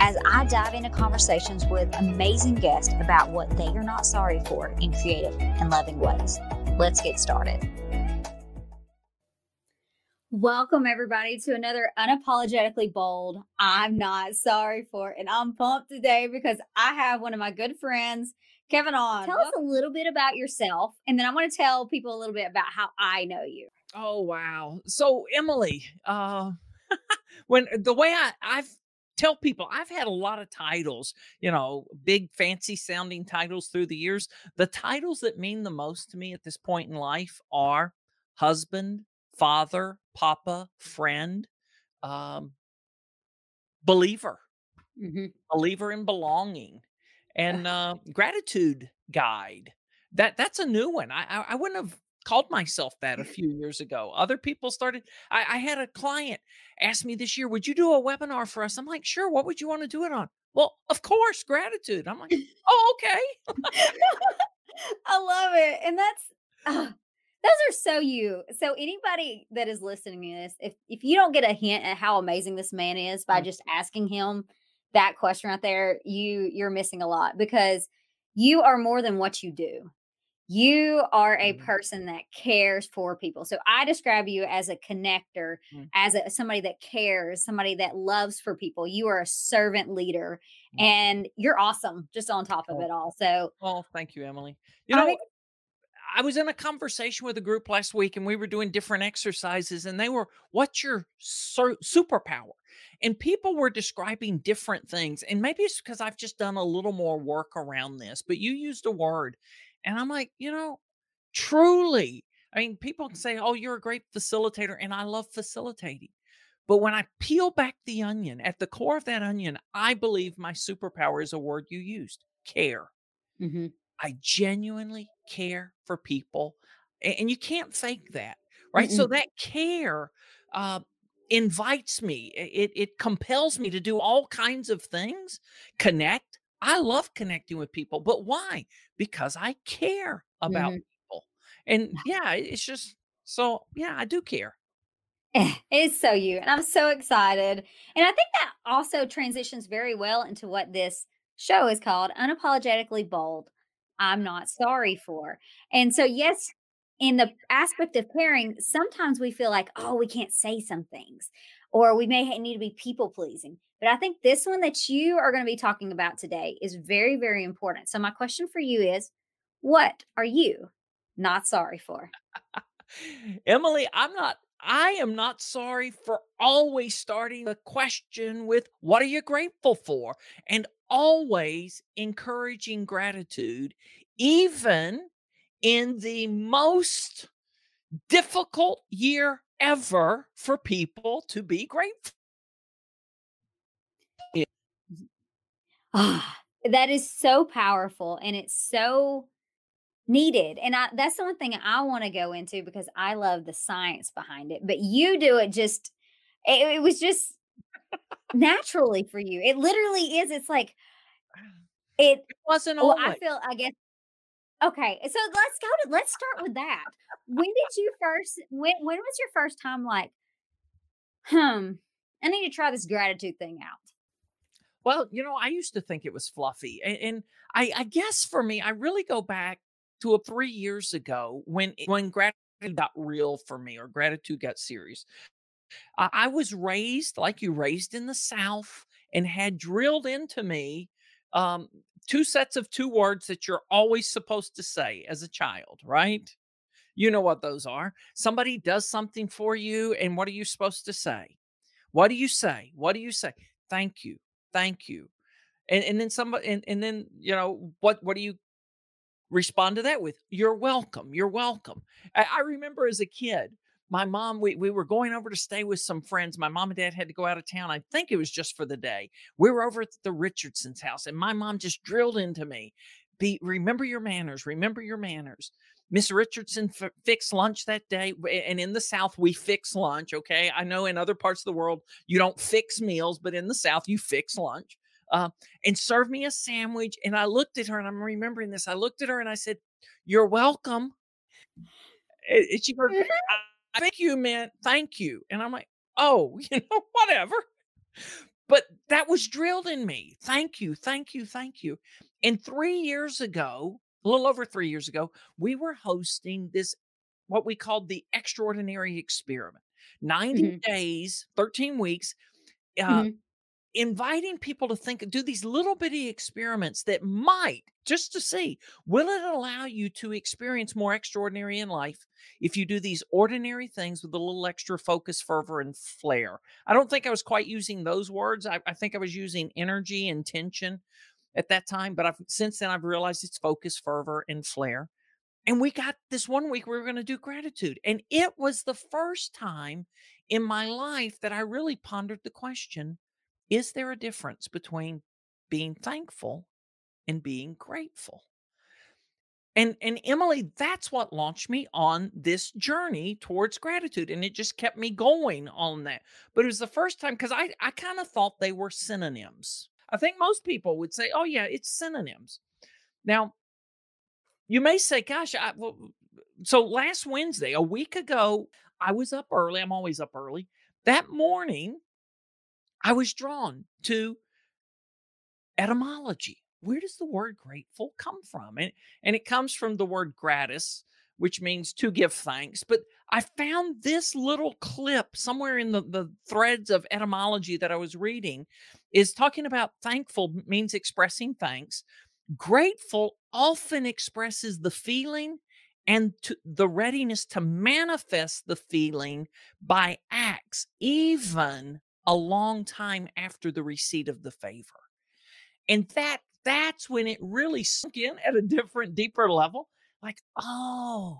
as I dive into conversations with amazing guests about what they are not sorry for in creative and loving ways. Let's get started. Welcome, everybody, to another Unapologetically Bold I'm Not Sorry For. And I'm pumped today because I have one of my good friends, Kevin, on. Tell us a little bit about yourself, and then I want to tell people a little bit about how I know you. Oh, wow. So, Emily, uh, when the way I, I've tell people I've had a lot of titles, you know, big fancy sounding titles through the years. The titles that mean the most to me at this point in life are husband, father, papa, friend, um, believer, mm-hmm. believer in belonging, and uh, gratitude guide. That that's a new one. I, I I wouldn't have called myself that a few years ago. Other people started. I, I, had a client ask me this year, "Would you do a webinar for us?" I'm like, "Sure." What would you want to do it on? Well, of course, gratitude. I'm like, "Oh, okay." I love it, and that's uh, those are so you. So anybody that is listening to this, if if you don't get a hint at how amazing this man is by mm. just asking him that question right there, you you're missing a lot because you are more than what you do you are a mm-hmm. person that cares for people so i describe you as a connector mm-hmm. as a, somebody that cares somebody that loves for people you are a servant leader mm-hmm. and you're awesome just on top of oh. it all so oh thank you emily you know I, I was in a conversation with a group last week and we were doing different exercises and they were what's your sur- superpower and people were describing different things and maybe it's because i've just done a little more work around this but you used a word and I'm like, you know, truly, I mean, people can say, oh, you're a great facilitator, and I love facilitating. But when I peel back the onion, at the core of that onion, I believe my superpower is a word you used care. Mm-hmm. I genuinely care for people. And you can't fake that, right? Mm-mm. So that care uh, invites me, it, it compels me to do all kinds of things, connect, I love connecting with people, but why? Because I care about mm-hmm. people. And yeah, it's just so, yeah, I do care. It's so you. And I'm so excited. And I think that also transitions very well into what this show is called Unapologetically Bold. I'm not sorry for. And so, yes, in the aspect of caring, sometimes we feel like, oh, we can't say some things, or we may need to be people pleasing. But I think this one that you are going to be talking about today is very, very important. So, my question for you is what are you not sorry for? Emily, I'm not, I am not sorry for always starting the question with what are you grateful for? And always encouraging gratitude, even in the most difficult year ever for people to be grateful. Ah, that is so powerful and it's so needed. And I, that's the one thing I want to go into because I love the science behind it. But you do it just, it, it was just naturally for you. It literally is. It's like, it, it wasn't well, I feel, I guess, okay. So let's go to, let's start with that. When did you first, when, when was your first time like, hmm, I need to try this gratitude thing out? Well, you know, I used to think it was fluffy. And, and I, I, guess for me, I really go back to a three years ago when when gratitude got real for me or gratitude got serious. I, I was raised like you raised in the South and had drilled into me um, two sets of two words that you're always supposed to say as a child, right? You know what those are. Somebody does something for you, and what are you supposed to say? What do you say? What do you say? Thank you thank you and and then somebody and, and then you know what what do you respond to that with, You're welcome. You're welcome. I, I remember as a kid, my mom, we, we were going over to stay with some friends. My mom and dad had to go out of town. I think it was just for the day. We were over at the Richardson's house, and my mom just drilled into me be remember your manners, remember your manners. Miss Richardson f- fixed lunch that day. And in the South, we fix lunch. Okay. I know in other parts of the world, you don't fix meals, but in the South, you fix lunch. Uh, and served me a sandwich. And I looked at her and I'm remembering this. I looked at her and I said, You're welcome. And she goes. I think you meant thank you. And I'm like, Oh, you know, whatever. But that was drilled in me. Thank you, thank you, thank you. And three years ago, a little over three years ago, we were hosting this, what we called the extraordinary experiment 90 mm-hmm. days, 13 weeks. Uh, mm-hmm inviting people to think, do these little bitty experiments that might, just to see, will it allow you to experience more extraordinary in life if you do these ordinary things with a little extra focus, fervor, and flair? I don't think I was quite using those words. I, I think I was using energy and tension at that time, but I've since then I've realized it's focus, fervor, and flair. And we got this one week we were going to do gratitude. And it was the first time in my life that I really pondered the question is there a difference between being thankful and being grateful? And and Emily, that's what launched me on this journey towards gratitude. And it just kept me going on that. But it was the first time because I, I kind of thought they were synonyms. I think most people would say, oh, yeah, it's synonyms. Now, you may say, gosh, I, well, so last Wednesday, a week ago, I was up early. I'm always up early. That morning, I was drawn to etymology. Where does the word grateful come from? And, and it comes from the word gratis, which means to give thanks. But I found this little clip somewhere in the, the threads of etymology that I was reading is talking about thankful means expressing thanks. Grateful often expresses the feeling and the readiness to manifest the feeling by acts, even a long time after the receipt of the favor. And that that's when it really sunk in at a different, deeper level. Like, oh,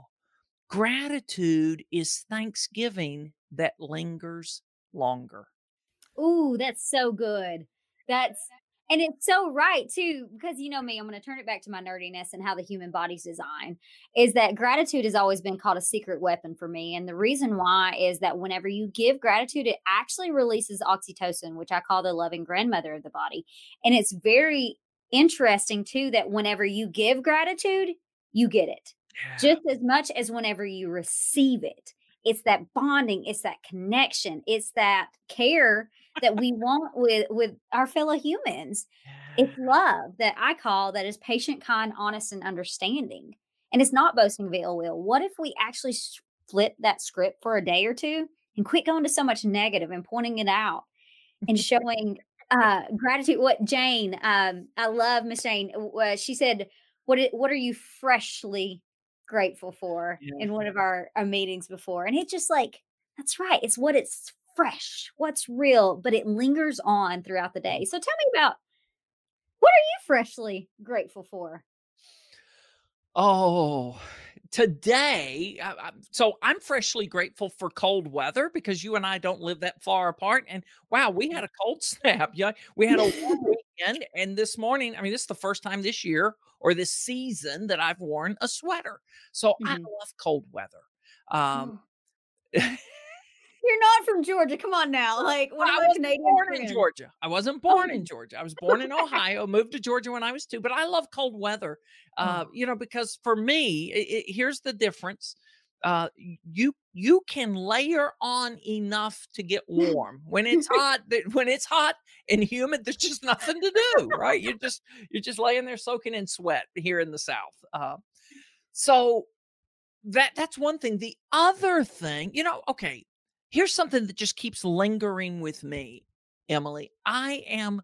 gratitude is thanksgiving that lingers longer. Ooh, that's so good. That's and it's so right too, because you know me, I'm going to turn it back to my nerdiness and how the human body's designed. Is that gratitude has always been called a secret weapon for me. And the reason why is that whenever you give gratitude, it actually releases oxytocin, which I call the loving grandmother of the body. And it's very interesting too that whenever you give gratitude, you get it yeah. just as much as whenever you receive it. It's that bonding, it's that connection, it's that care that we want with with our fellow humans. Yeah. It's love that I call that is patient, kind, honest, and understanding. And it's not boasting of ill will. What if we actually flip that script for a day or two and quit going to so much negative and pointing it out and showing uh gratitude what jane um i love miss jane uh, she said what it, what are you freshly grateful for yeah. in one of our, our meetings before and it's just like that's right it's what it's fresh, what's real, but it lingers on throughout the day. So tell me about what are you freshly grateful for? Oh, today, I, I, so I'm freshly grateful for cold weather because you and I don't live that far apart. And wow, we had a cold snap. Yeah, we had a weekend, and this morning, I mean, this is the first time this year or this season that I've worn a sweater. So mm-hmm. I love cold weather. Um, oh. You're not from Georgia. Come on now. Like when I was born in Georgia. I wasn't born oh. in Georgia. I was born in Ohio, moved to Georgia when I was two, but I love cold weather. Uh, oh. you know, because for me, it, it, here's the difference. Uh, you you can layer on enough to get warm. When it's hot, when it's hot and humid, there's just nothing to do, right? You're just you're just laying there soaking in sweat here in the South. Uh, so that that's one thing. The other thing, you know, okay, here's something that just keeps lingering with me, Emily. I am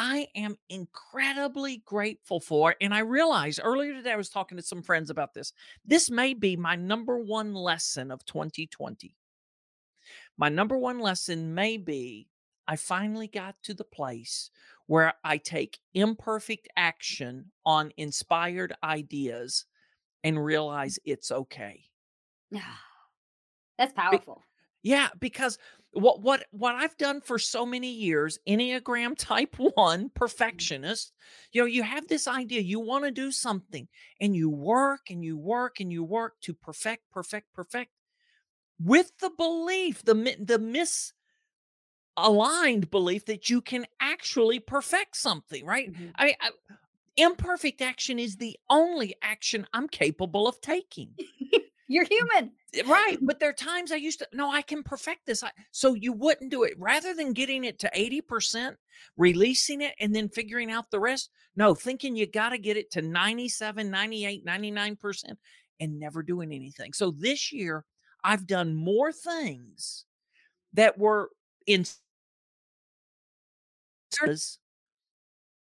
I am incredibly grateful for, and I realized earlier today I was talking to some friends about this. This may be my number one lesson of 2020. My number one lesson may be I finally got to the place where I take imperfect action on inspired ideas and realize it's okay. Yeah, That's powerful. Yeah, because what what what I've done for so many years, Enneagram type 1 mm-hmm. perfectionist, you know, you have this idea you want to do something and you work and you work and you work to perfect perfect perfect with the belief, the the misaligned belief that you can actually perfect something, right? Mm-hmm. I, I imperfect action is the only action I'm capable of taking. You're human. Eh, right. But there are times I used to, no, I can perfect this. I, so you wouldn't do it rather than getting it to 80%, releasing it, and then figuring out the rest. No, thinking you got to get it to 97, 98, 99%, and never doing anything. So this year, I've done more things that were in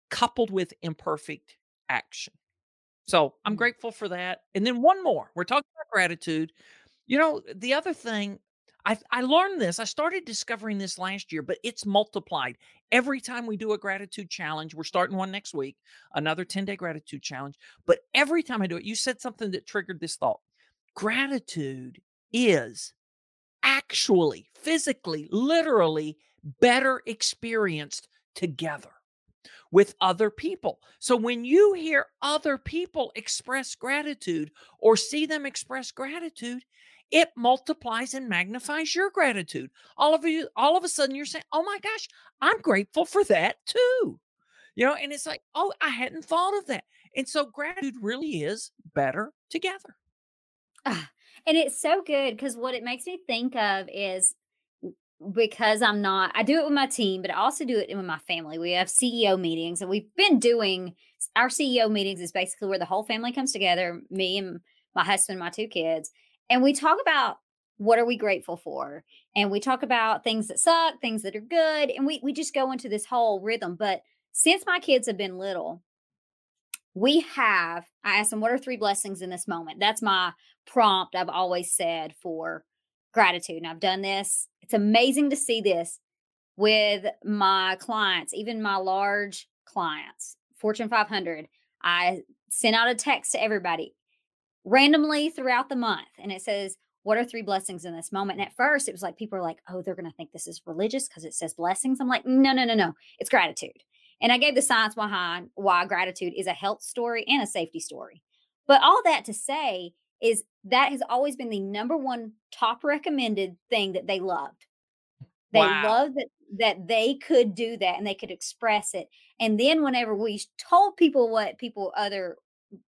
coupled with imperfect action. So I'm mm. grateful for that. And then one more. We're talking about gratitude. You know, the other thing I, I learned this. I started discovering this last year, but it's multiplied. Every time we do a gratitude challenge, we're starting one next week, another 10 day gratitude challenge. But every time I do it, you said something that triggered this thought. Gratitude is actually, physically, literally better experienced together with other people. So when you hear other people express gratitude or see them express gratitude, it multiplies and magnifies your gratitude. All of you, all of a sudden, you're saying, "Oh my gosh, I'm grateful for that too," you know. And it's like, "Oh, I hadn't thought of that." And so, gratitude really is better together. Uh, and it's so good because what it makes me think of is because I'm not, I do it with my team, but I also do it with my family. We have CEO meetings and we've been doing our CEO meetings is basically where the whole family comes together, me and my husband, my two kids, and we talk about what are we grateful for? And we talk about things that suck, things that are good, and we we just go into this whole rhythm. But since my kids have been little, we have I asked them what are three blessings in this moment. That's my prompt I've always said for gratitude. And I've done this. It's amazing to see this with my clients, even my large clients, Fortune 500. I sent out a text to everybody randomly throughout the month and it says, What are three blessings in this moment? And at first, it was like people are like, Oh, they're going to think this is religious because it says blessings. I'm like, No, no, no, no. It's gratitude. And I gave the science behind why gratitude is a health story and a safety story. But all that to say is that has always been the number one top recommended thing that they loved. They wow. loved that that they could do that and they could express it. And then whenever we told people what people other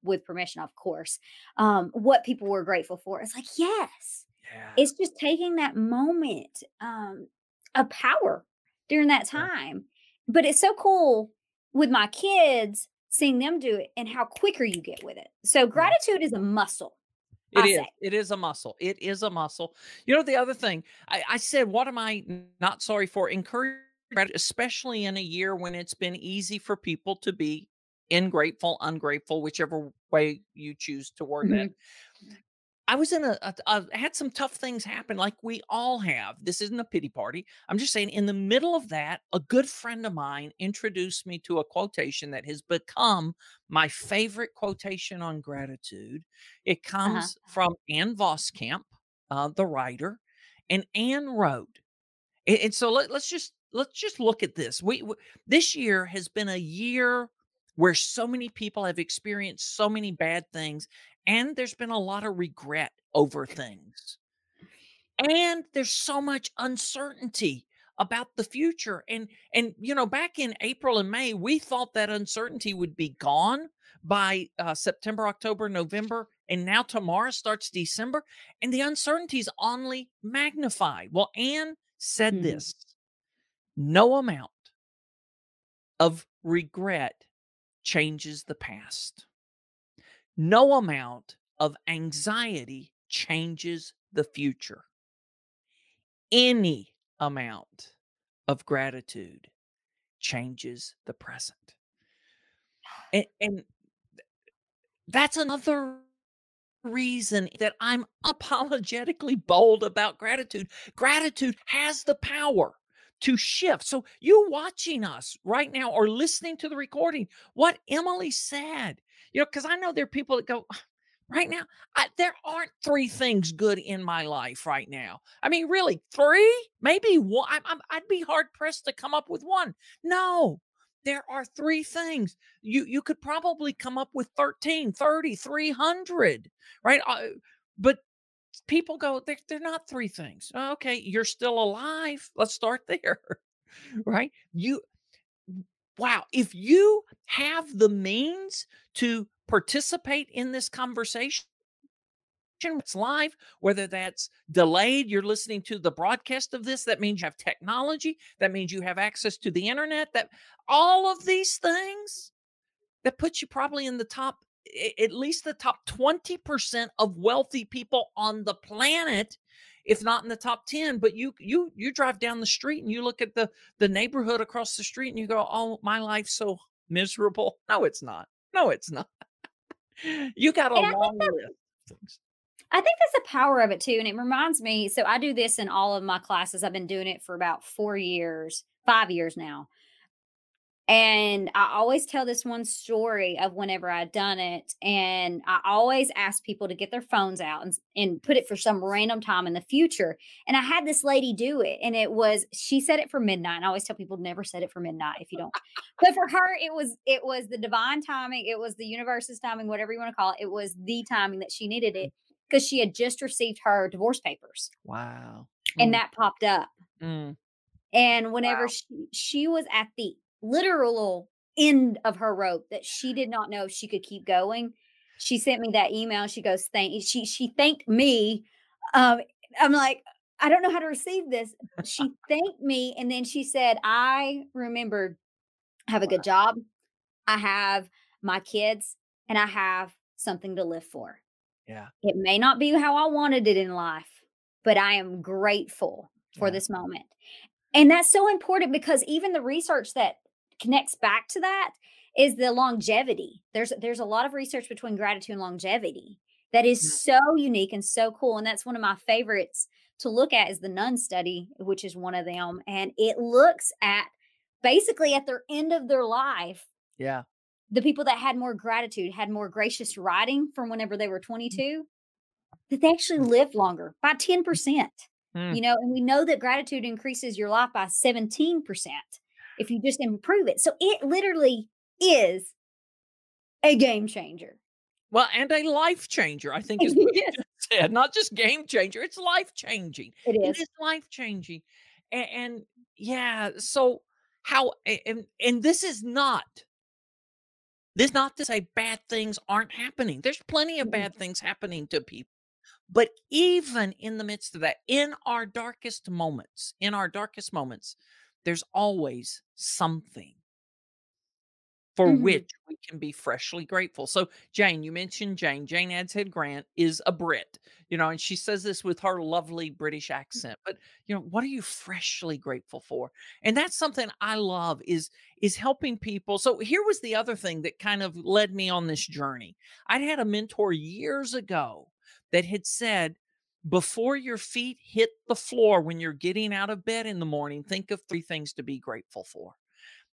with permission, of course, um, what people were grateful for, it's like, yes. Yeah. It's just taking that moment um, of power during that time. Yeah. But it's so cool with my kids seeing them do it and how quicker you get with it. So gratitude is a muscle. It is. It is a muscle. It is a muscle. You know, the other thing I, I said, what am I not sorry for? Encourage, especially in a year when it's been easy for people to be ingrateful, ungrateful, whichever way you choose to word mm-hmm. that. I was in a, a, a, had some tough things happen, like we all have. This isn't a pity party. I'm just saying, in the middle of that, a good friend of mine introduced me to a quotation that has become my favorite quotation on gratitude. It uh-huh. comes uh-huh. from Ann Voskamp, uh, the writer, and Ann wrote. And, and so let, us just let's just look at this. We, we this year has been a year where so many people have experienced so many bad things and there's been a lot of regret over things. And there's so much uncertainty about the future and and you know back in April and May we thought that uncertainty would be gone by uh, September, October, November, and now tomorrow starts December, and the uncertainty is only magnified. Well, Ann said mm-hmm. this: no amount of regret changes the past. No amount of anxiety changes the future. Any amount of gratitude changes the present. And, and that's another reason that I'm apologetically bold about gratitude. Gratitude has the power to shift. So you watching us right now or listening to the recording, what Emily said, you know, because I know there are people that go, right now, I, there aren't three things good in my life right now. I mean, really, three, maybe one. I, I'd be hard pressed to come up with one. No, there are three things you you could probably come up with 13 30 300 right uh, but people go they're, they're not three things oh, okay you're still alive let's start there right you wow if you have the means to participate in this conversation it's live, whether that's delayed, you're listening to the broadcast of this. That means you have technology. That means you have access to the internet. That all of these things that puts you probably in the top, at least the top 20% of wealthy people on the planet, if not in the top 10. But you you you drive down the street and you look at the the neighborhood across the street and you go, Oh, my life's so miserable. No, it's not. No, it's not. you got a long list. I think that's the power of it too. And it reminds me so I do this in all of my classes. I've been doing it for about four years, five years now. And I always tell this one story of whenever I'd done it. And I always ask people to get their phones out and, and put it for some random time in the future. And I had this lady do it. And it was, she said it for midnight. And I always tell people never set it for midnight if you don't. but for her, it was, it was the divine timing. It was the universe's timing, whatever you want to call it. It was the timing that she needed it because she had just received her divorce papers. Wow. And mm. that popped up. Mm. And whenever wow. she, she was at the literal end of her rope that she did not know she could keep going, she sent me that email. She goes, thank she she thanked me. Um, I'm like, I don't know how to receive this. She thanked me and then she said, I remembered I have a good job. I have my kids and I have something to live for. Yeah. It may not be how I wanted it in life, but I am grateful for yeah. this moment. And that's so important because even the research that connects back to that is the longevity. There's there's a lot of research between gratitude and longevity that is mm. so unique and so cool and that's one of my favorites to look at is the nun study which is one of them and it looks at basically at their end of their life yeah the people that had more gratitude had more gracious writing from whenever they were mm. 22 that they actually mm. lived longer by 10% mm. you know and we know that gratitude increases your life by 17% if you just improve it so it literally is a game changer well and a life changer i think is what you said not just game changer it's life changing it is, it is life changing and, and yeah so how and and this is not this not to say bad things aren't happening. There's plenty of mm-hmm. bad things happening to people. But even in the midst of that, in our darkest moments, in our darkest moments, there's always something for mm-hmm. which we can be freshly grateful. So, Jane, you mentioned Jane. Jane Adshead Grant is a Brit, you know, and she says this with her lovely British mm. accent. But, you know, what are you freshly grateful for? And that's something I love is is helping people. So, here was the other thing that kind of led me on this journey. I'd had a mentor years ago that had said, before your feet hit the floor when you're getting out of bed in the morning, think of three things to be grateful for.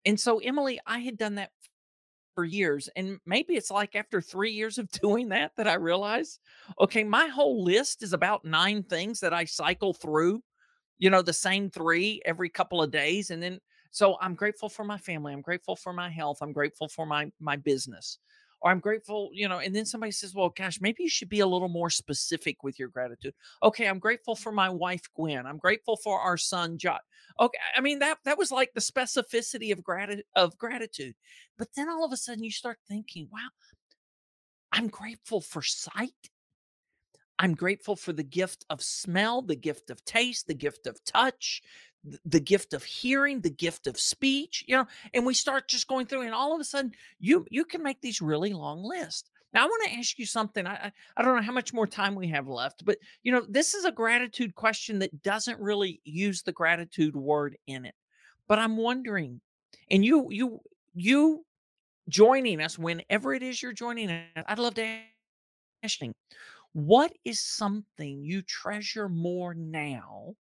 And so, Emily, I had done that for years. And maybe it's like after three years of doing that, that I realize, okay, my whole list is about nine things that I cycle through, you know, the same three every couple of days. And then, so I'm grateful for my family. I'm grateful for my health. I'm grateful for my, my business or I'm grateful, you know, and then somebody says, well, gosh, maybe you should be a little more specific with your gratitude. Okay, I'm grateful for my wife, Gwen. I'm grateful for our son, Jot. Okay, I mean, that that was like the specificity of gratitude of gratitude. But then all of a sudden you start thinking, wow, I'm grateful for sight. I'm grateful for the gift of smell, the gift of taste, the gift of touch, the gift of hearing the gift of speech you know and we start just going through and all of a sudden you you can make these really long lists. Now i want to ask you something I, I don't know how much more time we have left but you know this is a gratitude question that doesn't really use the gratitude word in it but i'm wondering and you you you joining us whenever it is you're joining us i'd love to ask what is something you treasure more now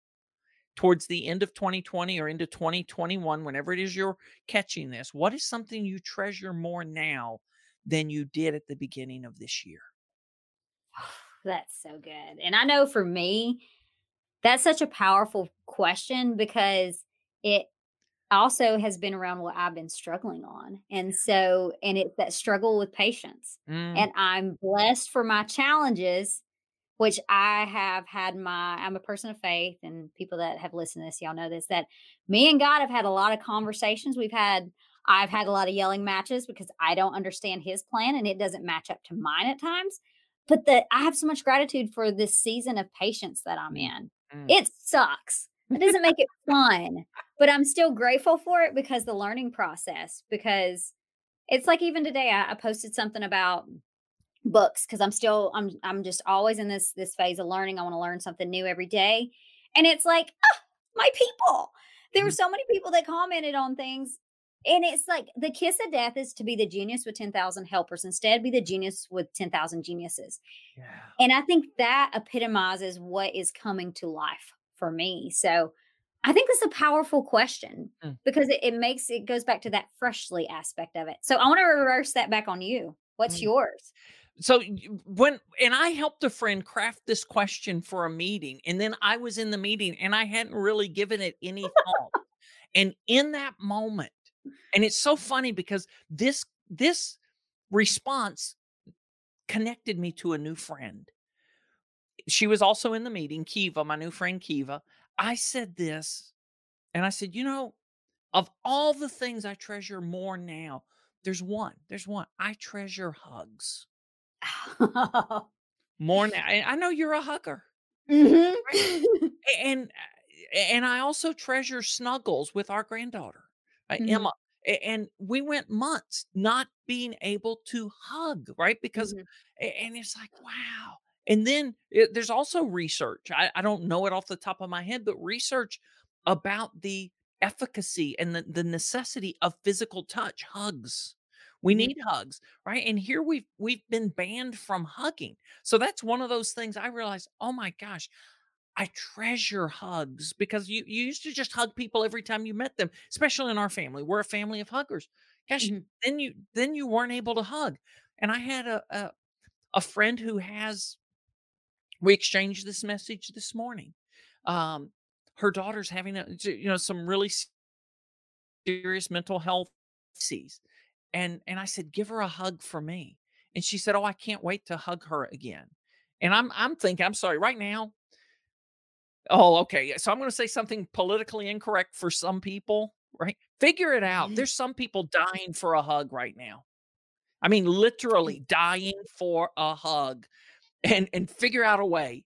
towards the end of 2020 or into 2021, whenever it is you're catching this, what is something you treasure more now than you did at the beginning of this year? That's so good. And I know for me, that's such a powerful question because it also has been around what I've been struggling on. And so, and it's that struggle with patience. Mm. And I'm blessed for my challenges, which I have had my, I'm a person of faith, and people that have listened to this, y'all know this, that me and God have had a lot of conversations. We've had, I've had a lot of yelling matches because I don't understand his plan and it doesn't match up to mine at times. But that I have so much gratitude for this season of patience that I'm in. Mm. It sucks. It doesn't make it fun, but I'm still grateful for it because the learning process, because it's like even today I, I posted something about books because I'm still I'm I'm just always in this this phase of learning. I want to learn something new every day. And it's like, ah, my people. There were Mhm. so many people that commented on things. And it's like the kiss of death is to be the genius with 10,000 helpers. Instead, be the genius with 10,000 geniuses. yeah. And I think that epitomizes what is coming to life for me. So I think that's a powerful question Mm. because it, it makes it goes back to that freshly aspect of it. So I want to reverse that back on you. What's Mm. yours? So when and I helped a friend craft this question for a meeting, and then I was in the meeting and I hadn't really given it any thought. and in that moment, and it's so funny because this this response connected me to a new friend. She was also in the meeting, Kiva, my new friend Kiva. I said this, and I said, you know, of all the things I treasure more now, there's one. There's one. I treasure hugs more now. I know you're a hugger. Mhm. A- and and I also treasure snuggles with our granddaughter, uh, Mhm. Emma. And we went months not being able to hug, right? Because, Mhm. and it's like, wow. And then it, there's also research. I, I don't know it off the top of my head, but research about the efficacy and the, the necessity of physical touch, hugs. We Mhm. need hugs, right? And here we've we've been banned from hugging. So that's one of those things I realized, oh my gosh, I treasure hugs because you you used to just hug people every time you met them, especially in our family. We're a family of huggers. Gosh, Mhm. then you then you weren't able to hug. And I had a a, a friend who has we exchanged this message this morning. Um her daughter's having a you know some really serious mental health crises. And and I said, "Give her a hug for me." And she said, "Oh, I can't wait to hug her again." And I'm I'm thinking, I'm sorry, right now, Oh, okay. So I'm going to say something politically incorrect for some people, right? Figure it out. Mm-hmm. There's some people dying for a hug right now. I mean, literally dying for a hug and and figure out a way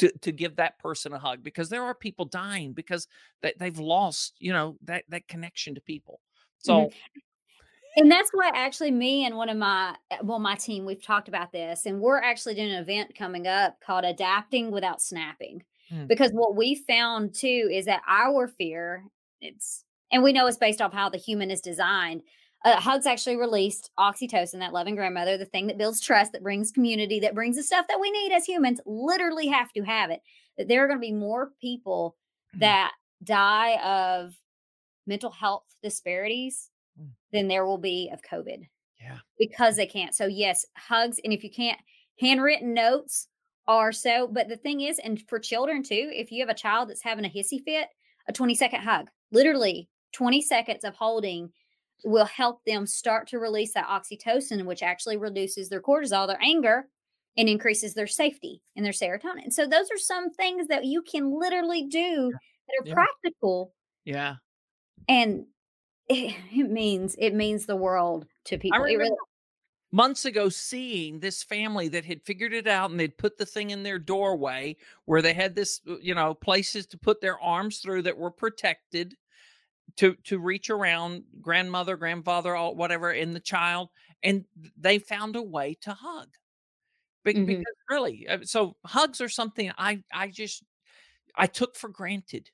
to to give that person a hug because there are people dying because they, they've lost, you know, that that connection to people. Mm-hmm. So, And that's why actually me and one of my uh, well, my team, we've talked about this, and we're actually doing an event coming up called Adapting Without Snapping. Mm. Because what we found too is that our fear, it's and we know it's based off how the human is designed. Uh, hugs actually released oxytocin, that loving grandmother, the thing that builds trust, that brings community, that brings the stuff that we need as humans. Literally have to have it. That there are going to be more people Mm. that die of mental health disparities. Mm. than there will be of COVID yeah. because they can't. So yes, hugs, and if you can't, handwritten notes are so. But the thing is, and for children too, if you have a child that's having a hissy fit, a twenty second hug, literally twenty seconds of holding, will help them start to release that oxytocin, which actually reduces their cortisol, their anger, and increases their safety and their serotonin. So those are some things that you can literally do that are Yeah. practical Yeah. and it, it means it means the world to people. Really- months ago seeing this family that had figured it out and they'd put the thing in their doorway where they had this uh, you know places to put their arms through that were protected to to reach around grandmother grandfather all whatever in the child and they found a way to hug Be- Mhm. because really uh, so hugs are something i i just i took for granted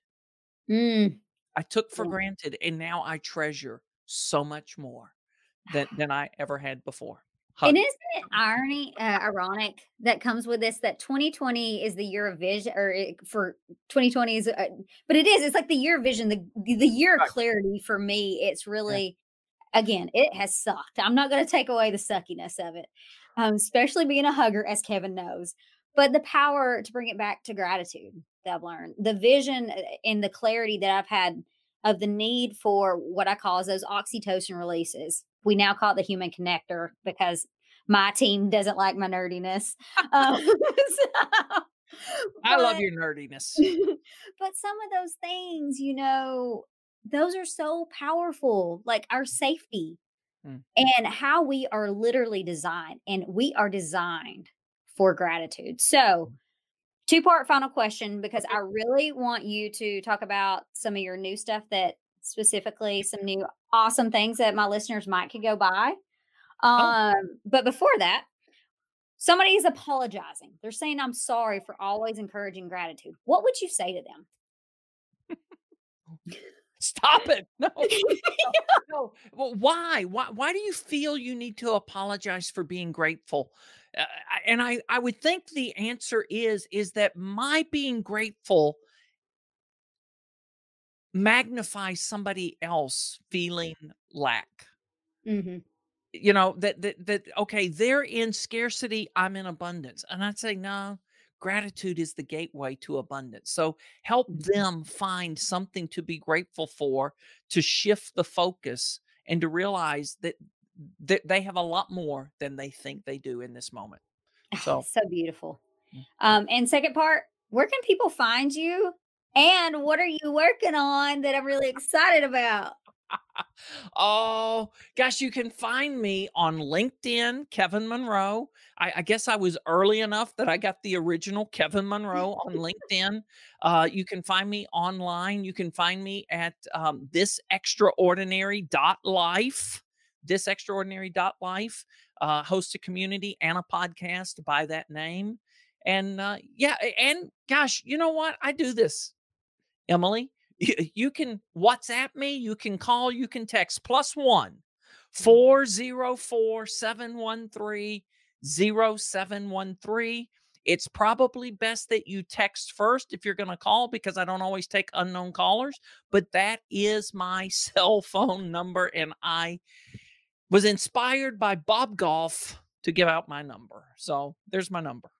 Mm, i took for Yeah. granted and now i treasure so much more than than i ever had before Hug. And isn't it irony, uh, ironic that comes with this that 2020 is the year of vision, or it, for 2020 is, uh, but it is. It's like the year of vision, the the year of clarity for me. It's really, yeah. again, it has sucked. I'm not going to take away the suckiness of it, um, especially being a hugger, as Kevin knows. But the power to bring it back to gratitude that I've learned, the vision uh, and the clarity that I've had of the need for what I call those oxytocin releases we now call it the human connector because my team doesn't like my nerdiness. Um, so, I love your nerdiness. but some of those things, you know, those are so powerful, like our safety mm. and how we are literally designed. And we are designed for gratitude. So, mm. Two part final question because I really want you to talk about some of your new stuff that specifically some new awesome things that my listeners might could go buy. Oh. Um, oh. but before that, somebody is apologizing. They're saying, I'm sorry for always encouraging gratitude. What would you say to them? Stop it. No. no, no. Well, why? Why why do you feel you need to apologize for being grateful? Uh, and I I would think the answer is is that my being grateful magnifies somebody else feeling lack. Mm-hmm. You know that that that okay, they're in scarcity, I'm in abundance, and I'd say no. Gratitude is the gateway to abundance. So help mm-hmm. them find something to be grateful for, to shift the focus, and to realize that that they have a lot more than they think they do in this moment. So so beautiful. Mm. Um, and second part, where can people find you and what are you working on that I'm really excited about? oh gosh, you can find me on LinkedIn, Kevin Monroe. I, I, guess I was early enough that I got the original Kevin Monroe on LinkedIn. Uh, you can find me online. You can find me at um, thisextraordinary.life. Thisextraordinary.life. Uh, host a community and a podcast by that name. And uh, yeah, and gosh, you know what? I do this Emily, you, can WhatsApp me, you can call, you can text plus one mm-hmm. 404 713 0713. It's probably best that you text first if you're going to call because I don't always take unknown callers, but that is my cell phone number. And I was inspired by Bob Goff to give out my number. So there's my number.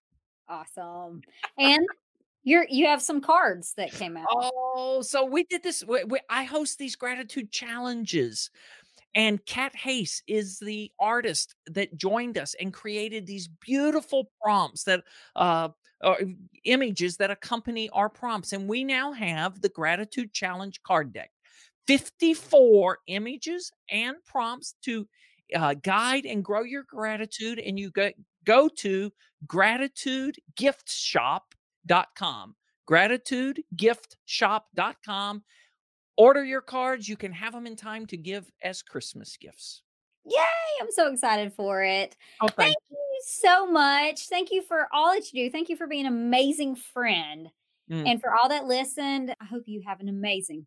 Awesome. And you're you have some cards that came out. Oh, so we did this. We, we, I host these gratitude challenges, and Kat Hayes is the artist that joined us and created these beautiful prompts that uh, images that accompany our prompts. And we now have the gratitude challenge card deck, fifty four images and prompts to uh, guide and grow your gratitude. And you go go to gratitude gift shop gratitudegiftshop.com. Gratitudegiftshop.com. Order your cards. You can have them in time to give as Christmas gifts. Yay! I'm so excited for it. Oh, thank, thank you so much. Thank you for all that you do. Thank you for being an amazing friend. Mm. And for all that listened, I hope you have an amazing